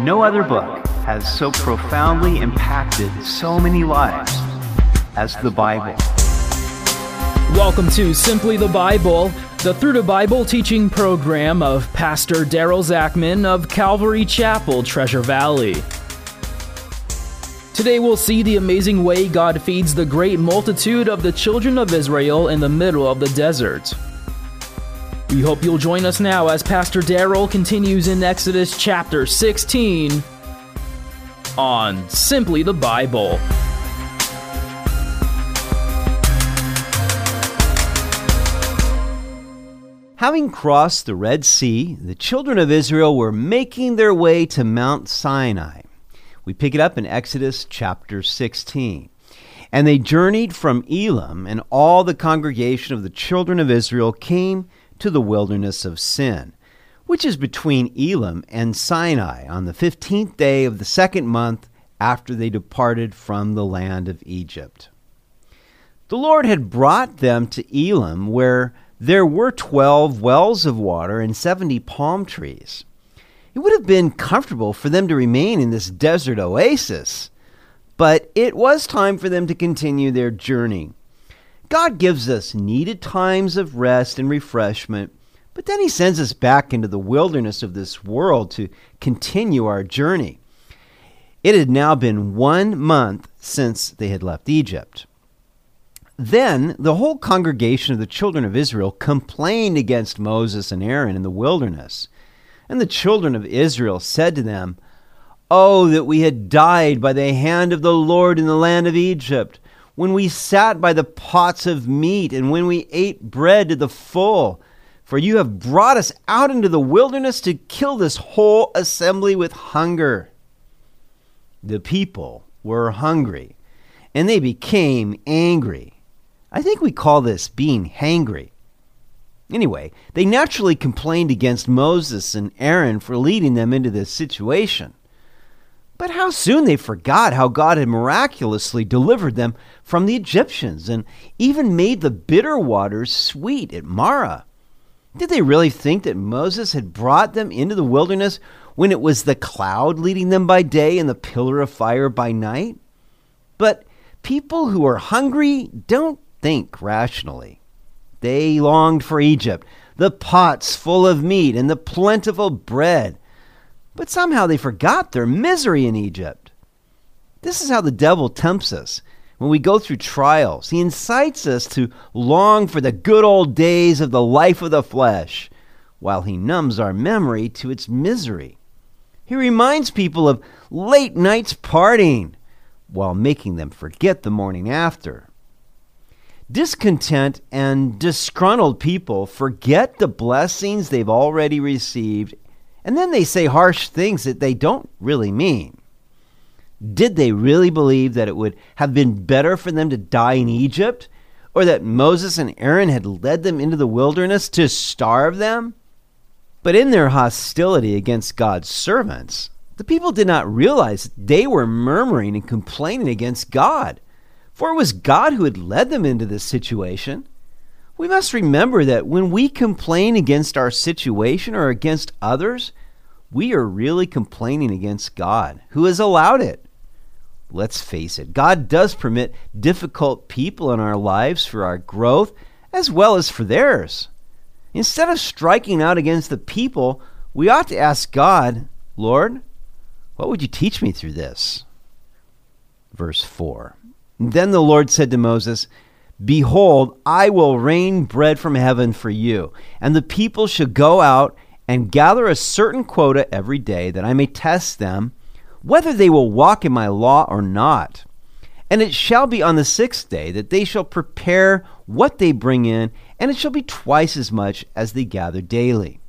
No other book has so profoundly impacted so many lives as the Bible. Welcome to Simply the Bible, the Through the Bible teaching program of Pastor Daryl Zachman of Calvary Chapel, Treasure Valley. Today we'll see the amazing way God feeds the great multitude of the children of Israel in the middle of the desert. We hope you'll join us now as Pastor Daryl continues in Exodus chapter 16 on Simply the Bible. Having crossed the Red Sea, the children of Israel were making their way to Mount Sinai. We pick it up in Exodus chapter 16. And they journeyed from Elim, and all the congregation of the children of Israel came to the wilderness of Sin, which is between Elim and Sinai, on the fifteenth day of the second month after they departed from the land of Egypt. The Lord had brought them to Elim, where there were twelve wells of water and seventy palm trees. It would have been comfortable for them to remain in this desert oasis, but it was time for them to continue their journey. God gives us needed times of rest and refreshment, but then He sends us back into the wilderness of this world to continue our journey. It had now been one month since they had left Egypt. Then the whole congregation of the children of Israel complained against Moses and Aaron in the wilderness. And the children of Israel said to them, Oh, that we had died by the hand of the Lord in the land of Egypt! When we sat by the pots of meat, and when we ate bread to the full. For you have brought us out into the wilderness to kill this whole assembly with hunger. The people were hungry, and they became angry. I think we call this being hangry. Anyway, they naturally complained against Moses and Aaron for leading them into this situation. But how soon they forgot how God had miraculously delivered them from the Egyptians and even made the bitter waters sweet at Marah. Did they really think that Moses had brought them into the wilderness when it was the cloud leading them by day and the pillar of fire by night? But people who are hungry don't think rationally. They longed for Egypt, the pots full of meat and the plentiful bread but somehow they forgot their misery in Egypt. This is how the devil tempts us. When we go through trials, he incites us to long for the good old days of the life of the flesh, while he numbs our memory to its misery. He reminds people of late nights partying, while making them forget the morning after. Discontent and disgruntled people forget the blessings they've already received and then they say harsh things that they don't really mean. Did they really believe that it would have been better for them to die in Egypt? Or that Moses and Aaron had led them into the wilderness to starve them? But in their hostility against God's servants, the people did not realize they were murmuring and complaining against God. For it was God who had led them into this situation. We must remember that when we complain against our situation or against others, we are really complaining against God, who has allowed it. Let's face it, God does permit difficult people in our lives for our growth as well as for theirs. Instead of striking out against the people, we ought to ask God, Lord, what would you teach me through this? Verse 4 Then the Lord said to Moses, Behold, I will rain bread from heaven for you, and the people shall go out and gather a certain quota every day, that I may test them whether they will walk in my law or not. And it shall be on the sixth day that they shall prepare what they bring in, and it shall be twice as much as they gather daily.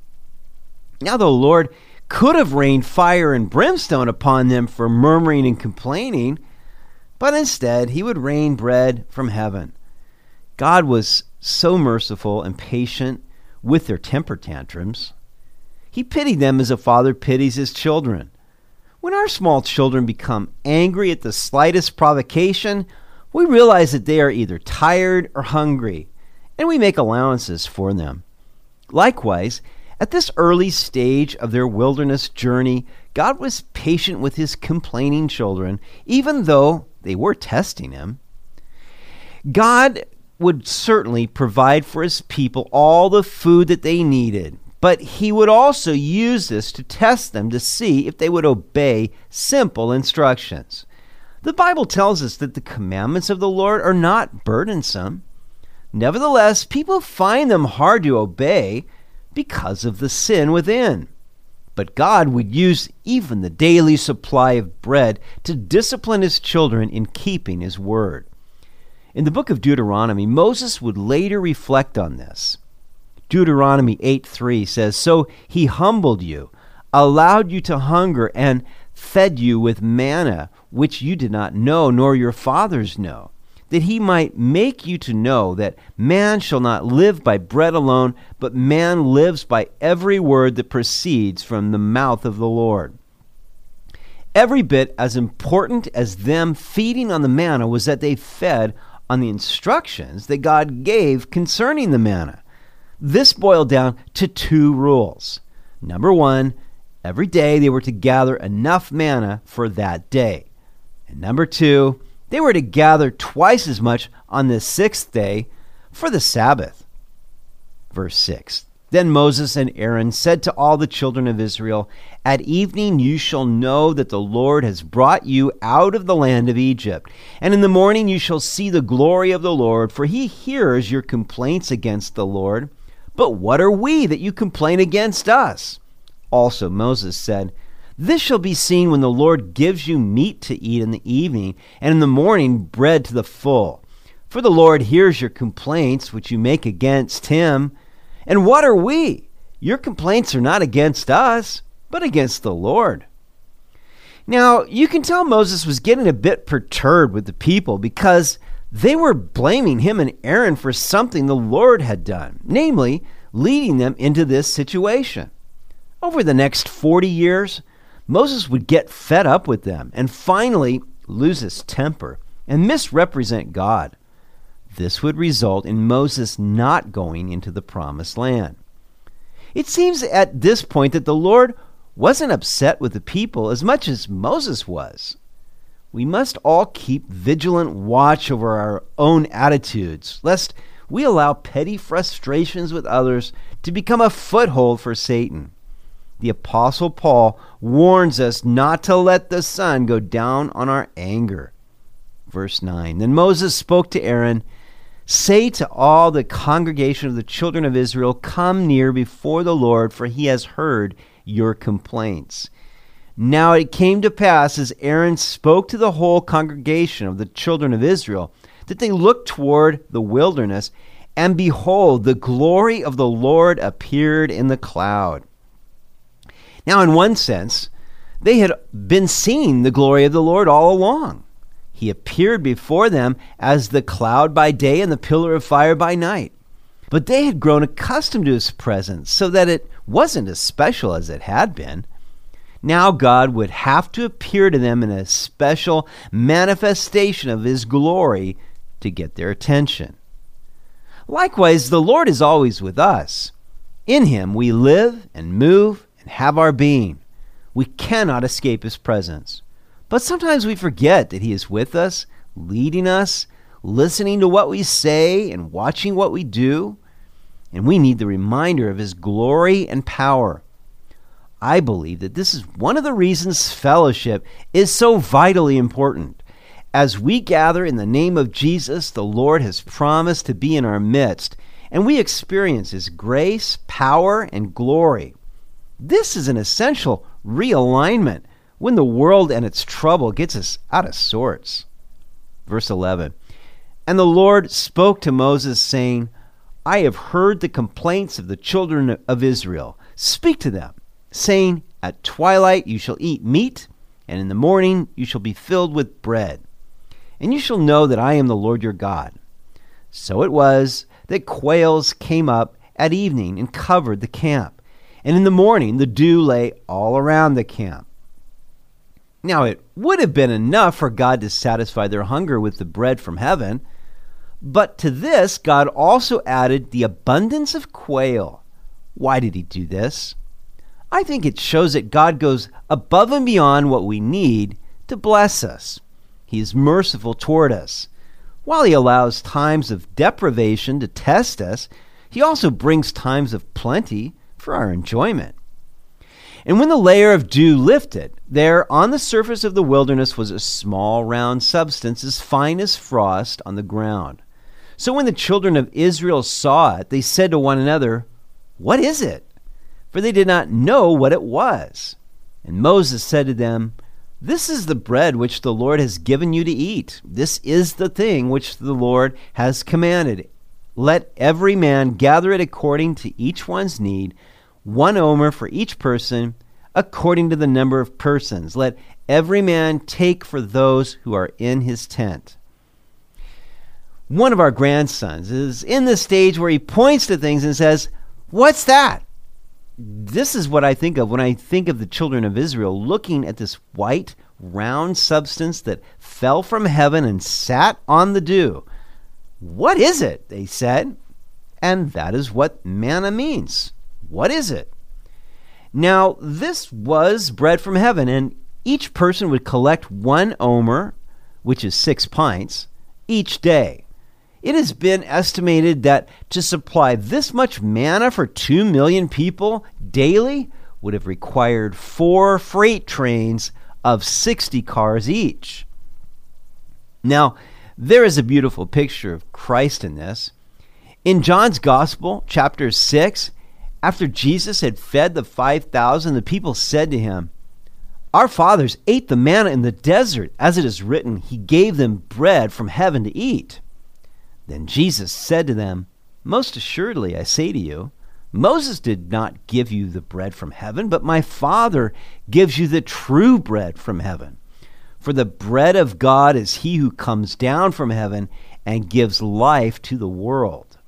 Now the Lord could have rained fire and brimstone upon them for murmuring and complaining, but instead he would rain bread from heaven God was so merciful and patient with their temper tantrums. He pitied them as a father pities his children. When our small children become angry at the slightest provocation, we realize that they are either tired or hungry, and we make allowances for them. Likewise, At this early stage of their wilderness journey, God was patient with his complaining children, even though they were testing him. God would certainly provide for his people all the food that they needed, but he would also use this to test them to see if they would obey simple instructions. The Bible tells us that the commandments of the Lord are not burdensome. Nevertheless, people find them hard to obey because of the sin within. But God would use even the daily supply of bread to discipline his children in keeping his word. In the book of Deuteronomy, Moses would later reflect on this. Deuteronomy 8:3 says, "So he humbled you, allowed you to hunger and fed you with manna which you did not know nor your fathers know, that he might make you to know that man shall not live by bread alone, but man lives by every word that proceeds from the mouth of the Lord." Every bit as important as them feeding on the manna was that they fed on the instructions that God gave concerning the manna. This boiled down to two rules. Number one, every day they were to gather enough manna for that day. And number two, they were to gather twice as much on the sixth day for the Sabbath. Verse 6 then Moses and Aaron said to all the children of Israel, At evening you shall know that the Lord has brought you out of the land of Egypt. And in the morning you shall see the glory of the Lord, for he hears your complaints against the Lord. But what are we that you complain against us? Also Moses said, This shall be seen when the Lord gives you meat to eat in the evening, and in the morning bread to the full. For the Lord hears your complaints which you make against him. And what are we? Your complaints are not against us, but against the Lord. Now, you can tell Moses was getting a bit perturbed with the people because they were blaming him and Aaron for something the Lord had done, namely, leading them into this situation. Over the next 40 years, Moses would get fed up with them and finally lose his temper and misrepresent God. This would result in Moses not going into the promised land. It seems at this point that the Lord wasn't upset with the people as much as Moses was. We must all keep vigilant watch over our own attitudes, lest we allow petty frustrations with others to become a foothold for Satan. The Apostle Paul warns us not to let the sun go down on our anger. Verse 9 Then Moses spoke to Aaron Say to all the congregation of the children of Israel, Come near before the Lord, for he has heard your complaints. Now it came to pass, as Aaron spoke to the whole congregation of the children of Israel, that they looked toward the wilderness, and behold, the glory of the Lord appeared in the cloud. Now, in one sense, they had been seeing the glory of the Lord all along. He appeared before them as the cloud by day and the pillar of fire by night. But they had grown accustomed to his presence, so that it wasn't as special as it had been. Now God would have to appear to them in a special manifestation of his glory to get their attention. Likewise, the Lord is always with us. In him we live and move and have our being. We cannot escape his presence. But sometimes we forget that He is with us, leading us, listening to what we say, and watching what we do. And we need the reminder of His glory and power. I believe that this is one of the reasons fellowship is so vitally important. As we gather in the name of Jesus, the Lord has promised to be in our midst, and we experience His grace, power, and glory. This is an essential realignment when the world and its trouble gets us out of sorts. Verse 11 And the Lord spoke to Moses, saying, I have heard the complaints of the children of Israel. Speak to them, saying, At twilight you shall eat meat, and in the morning you shall be filled with bread. And you shall know that I am the Lord your God. So it was that quails came up at evening and covered the camp. And in the morning the dew lay all around the camp. Now, it would have been enough for God to satisfy their hunger with the bread from heaven, but to this, God also added the abundance of quail. Why did he do this? I think it shows that God goes above and beyond what we need to bless us. He is merciful toward us. While he allows times of deprivation to test us, he also brings times of plenty for our enjoyment. And when the layer of dew lifted, there on the surface of the wilderness was a small round substance as fine as frost on the ground. So when the children of Israel saw it, they said to one another, What is it? For they did not know what it was. And Moses said to them, This is the bread which the Lord has given you to eat. This is the thing which the Lord has commanded. Let every man gather it according to each one's need one omer for each person, according to the number of persons. Let every man take for those who are in his tent. One of our grandsons is in the stage where he points to things and says, What's that? This is what I think of when I think of the children of Israel looking at this white, round substance that fell from heaven and sat on the dew. What is it? They said. And that is what manna means. What is it? Now, this was bread from heaven, and each person would collect one omer, which is six pints, each day. It has been estimated that to supply this much manna for two million people daily would have required four freight trains of 60 cars each. Now, there is a beautiful picture of Christ in this. In John's Gospel, chapter 6, after Jesus had fed the 5,000, the people said to him, Our fathers ate the manna in the desert, as it is written, He gave them bread from heaven to eat. Then Jesus said to them, Most assuredly, I say to you, Moses did not give you the bread from heaven, but my Father gives you the true bread from heaven. For the bread of God is he who comes down from heaven and gives life to the world.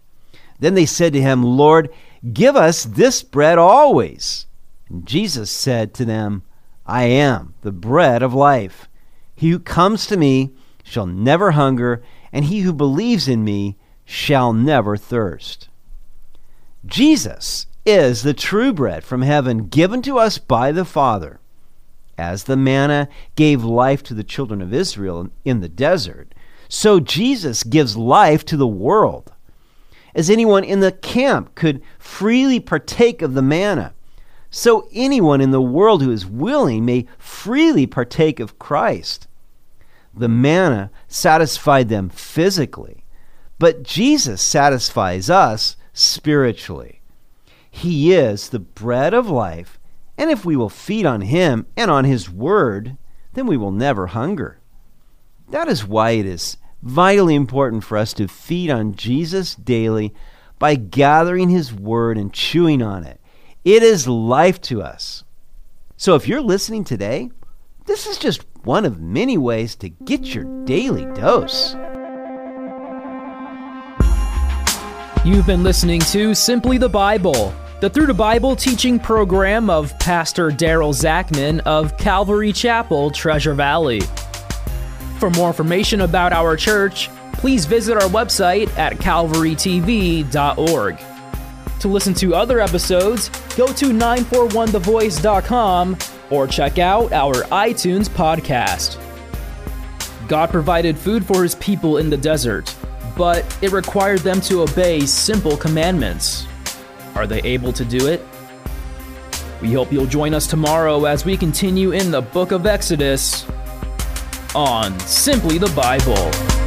Then they said to him, Lord, Give us this bread always. And Jesus said to them, I am the bread of life. He who comes to me shall never hunger, and he who believes in me shall never thirst. Jesus is the true bread from heaven given to us by the Father. As the manna gave life to the children of Israel in the desert, so Jesus gives life to the world as anyone in the camp could freely partake of the manna. So anyone in the world who is willing may freely partake of Christ. The manna satisfied them physically, but Jesus satisfies us spiritually. He is the bread of life, and if we will feed on Him and on His Word, then we will never hunger. That is why it is vitally important for us to feed on Jesus daily by gathering His Word and chewing on it. It is life to us. So if you're listening today, this is just one of many ways to get your daily dose. You've been listening to Simply the Bible, the Through the Bible teaching program of Pastor Daryl Zachman of Calvary Chapel, Treasure Valley. For more information about our church, please visit our website at calvarytv.org. To listen to other episodes, go to 941thevoice.com or check out our iTunes podcast. God provided food for his people in the desert, but it required them to obey simple commandments. Are they able to do it? We hope you'll join us tomorrow as we continue in the book of Exodus on Simply the Bible.